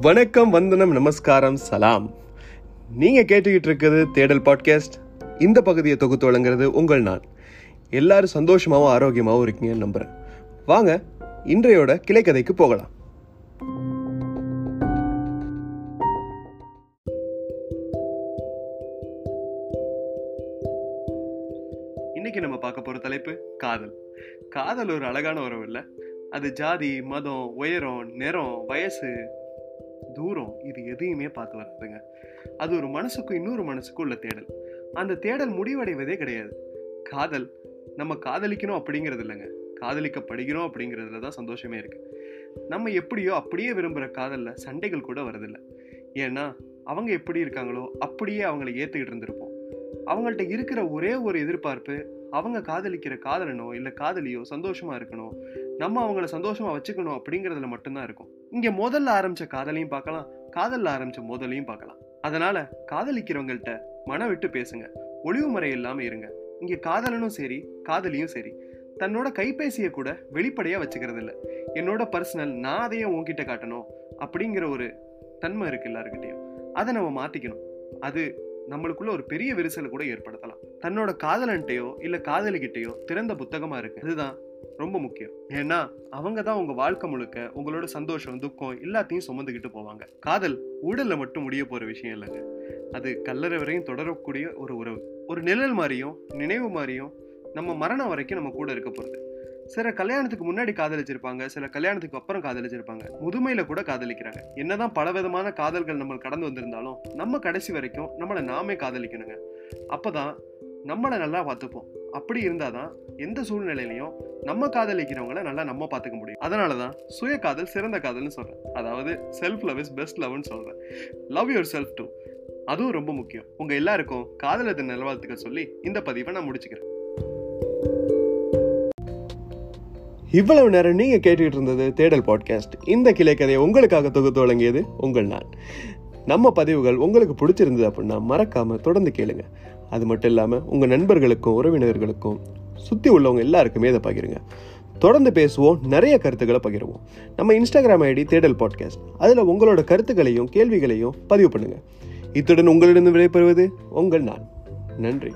வணக்கம் வந்தனம் நமஸ்காரம் சலாம். நீங்கள் கேட்டுக்கிட்டு இருக்கிறது தேடல் பாட்காஸ்ட். இந்த பகுதியை தொகுத்து வழங்குறது உங்கள் நான். எல்லாரும் சந்தோஷமாகவும் ஆரோக்கியமாகவும் இருக்கீங்கன்னு நம்புகிறேன் வாங்க இன்றையோட கிளைக்கதைக்கு போகலாம். இன்னைக்கு நம்ம பார்க்க போகிற தலைப்பு காதல். காதல் ஒரு அழகான உறவு இல்லை. அது ஜாதி மதம் உயரம் நிறம் வயசு தூரம் இது எதையுமே பார்த்து வராதுங்க. அது ஒரு மனசுக்கும் இன்னொரு மனசுக்கும் உள்ள தேடல். அந்த தேடல் முடிவடைவதே கிடையாது. காதல் நம்ம காதலிக்கணும் அப்படிங்கிறது இல்லைங்க. காதலிக்கப்படுகிறோம் அப்படிங்கிறதுல தான் சந்தோஷமே இருக்கு. நம்ம எப்படியோ அப்படியே விரும்புகிற காதலில் சண்டைகள் கூட வரதில்லை ஏன்னா அவங்க எப்படி இருக்காங்களோ அப்படியே அவங்கள ஏற்றுக்கிட்டு இருந்திருப்போம். அவங்கள்ட்ட இருக்கிற ஒரே ஒரு எதிர்பார்ப்பு அவங்க காதலிக்கிற காதலனோ இல்லை காதலியோ சந்தோஷமா இருக்கணும் நம்ம அவங்கள சந்தோஷமா வச்சுக்கணும் அப்படிங்கிறதுல மட்டும்தான் இருக்கும். இங்கே முதல்ல ஆரம்பிச்ச காதலையும் பார்க்கலாம் காதலில் ஆரம்பிச்ச முதலையும் பார்க்கலாம். அதனால காதலிக்கிறவங்கள்ட்ட மன விட்டு பேசுங்க ஒளிவு முறை இல்லாமல் இருங்க. இங்கே காதலனும் சரி காதலியும் சரி தன்னோட கைபேசியை கூட வெளிப்படையாக வச்சுக்கிறது இல்லை என்னோட பர்சனல் நான் அதையே உங்ககிட்ட காட்டணும் அப்படிங்கிற ஒரு தன்மை இருக்கு எல்லாருக்கிட்டையும் அதை நம்ம மாற்றிக்கணும் அது நம்மளுக்குள்ள ஒரு பெரிய விரிசலை கூட ஏற்படுத்தலாம். தன்னோட காதலன்ட்டையோ இல்ல காதலிக்கிட்டையோ திறந்த புத்தகமா இருக்கு. அதுதான் ரொம்ப முக்கியம். ஏன்னா அவங்க தான் உங்க வாழ்க்கை முழுக்க உங்களோட சந்தோஷம் துக்கம் எல்லாத்தையும் சுமந்துக்கிட்டு போவாங்க. காதல் உடல்ல மட்டும் முடிய போற விஷயம் இல்லைங்க. அது கல்லறை வரையும் தொடரக்கூடிய ஒரு உறவு. ஒரு நிழல் மாதிரியும் நினைவு மாதிரியும் நம்ம மரணம் வரைக்கும் நம்ம கூட இருக்க போகிறது சில கல்யாணத்துக்கு முன்னாடி காதலிச்சிருப்பாங்க சில கல்யாணத்துக்கு அப்புறம் காதலிச்சிருப்பாங்க. முதுமையில கூட காதலிக்கிறாங்க. என்னதான் பல விதமான காதல்கள் நம்ம கடந்து வந்திருந்தாலும் நம்ம கடைசி வரைக்கும் நம்மளை நாமே காதலிக்கணுங்க. அப்பதான் நம்மளை நல்லா பார்த்துப்போம். அப்படி இருந்தால் தான் எந்த சூழ்நிலையிலையும் நம்ம காதலிக்கிறவங்கள நல்லா நம்ம பார்த்துக்க முடியும். அதனாலதான் சுய காதல் சிறந்த காதல்னு சொல்கிறேன் அதாவது செல்ஃப் லவ் இஸ் பெஸ்ட் லவ்னு சொல்கிறேன் லவ் யுவர் செல்ஃப் டூ அதுவும் ரொம்ப முக்கியம். உங்கள் எல்லாருக்கும் காதலத்தை நல்வாழ்த்துக்கள் சொல்லி இந்த பதிவை நான் முடிச்சுக்கிறேன். இவ்வளவு நேரம் நீங்கள் கேட்டுக்கிட்டு இருந்தது தேடல் பாட்காஸ்ட் இந்த கிளைக்கதையை உங்களுக்காக தொகுத்து வழங்கியது உங்கள் நான். நம்ம பதிவுகள் உங்களுக்கு பிடிச்சிருந்தது அப்படின்னா மறக்காமல் தொடர்ந்து கேளுங்க. அது மட்டும் இல்லாமல் உங்கள் நண்பர்களுக்கும் உறவினர்களுக்கும் சுற்றி உள்ளவங்க எல்லாருக்குமே இதை பகிருங்க. தொடர்ந்து பேசுவோம் நிறைய கருத்துக்களை பகிருவோம். நம்ம இன்ஸ்டாகிராம் ஐடி தேடல் பாட்காஸ்ட் அதில் உங்களோட கருத்துக்களையும் கேள்விகளையும் பதிவு பண்ணுங்கள் இத்துடன் உங்களிடம் விடைபெறுவது உங்கள் நான். நன்றி.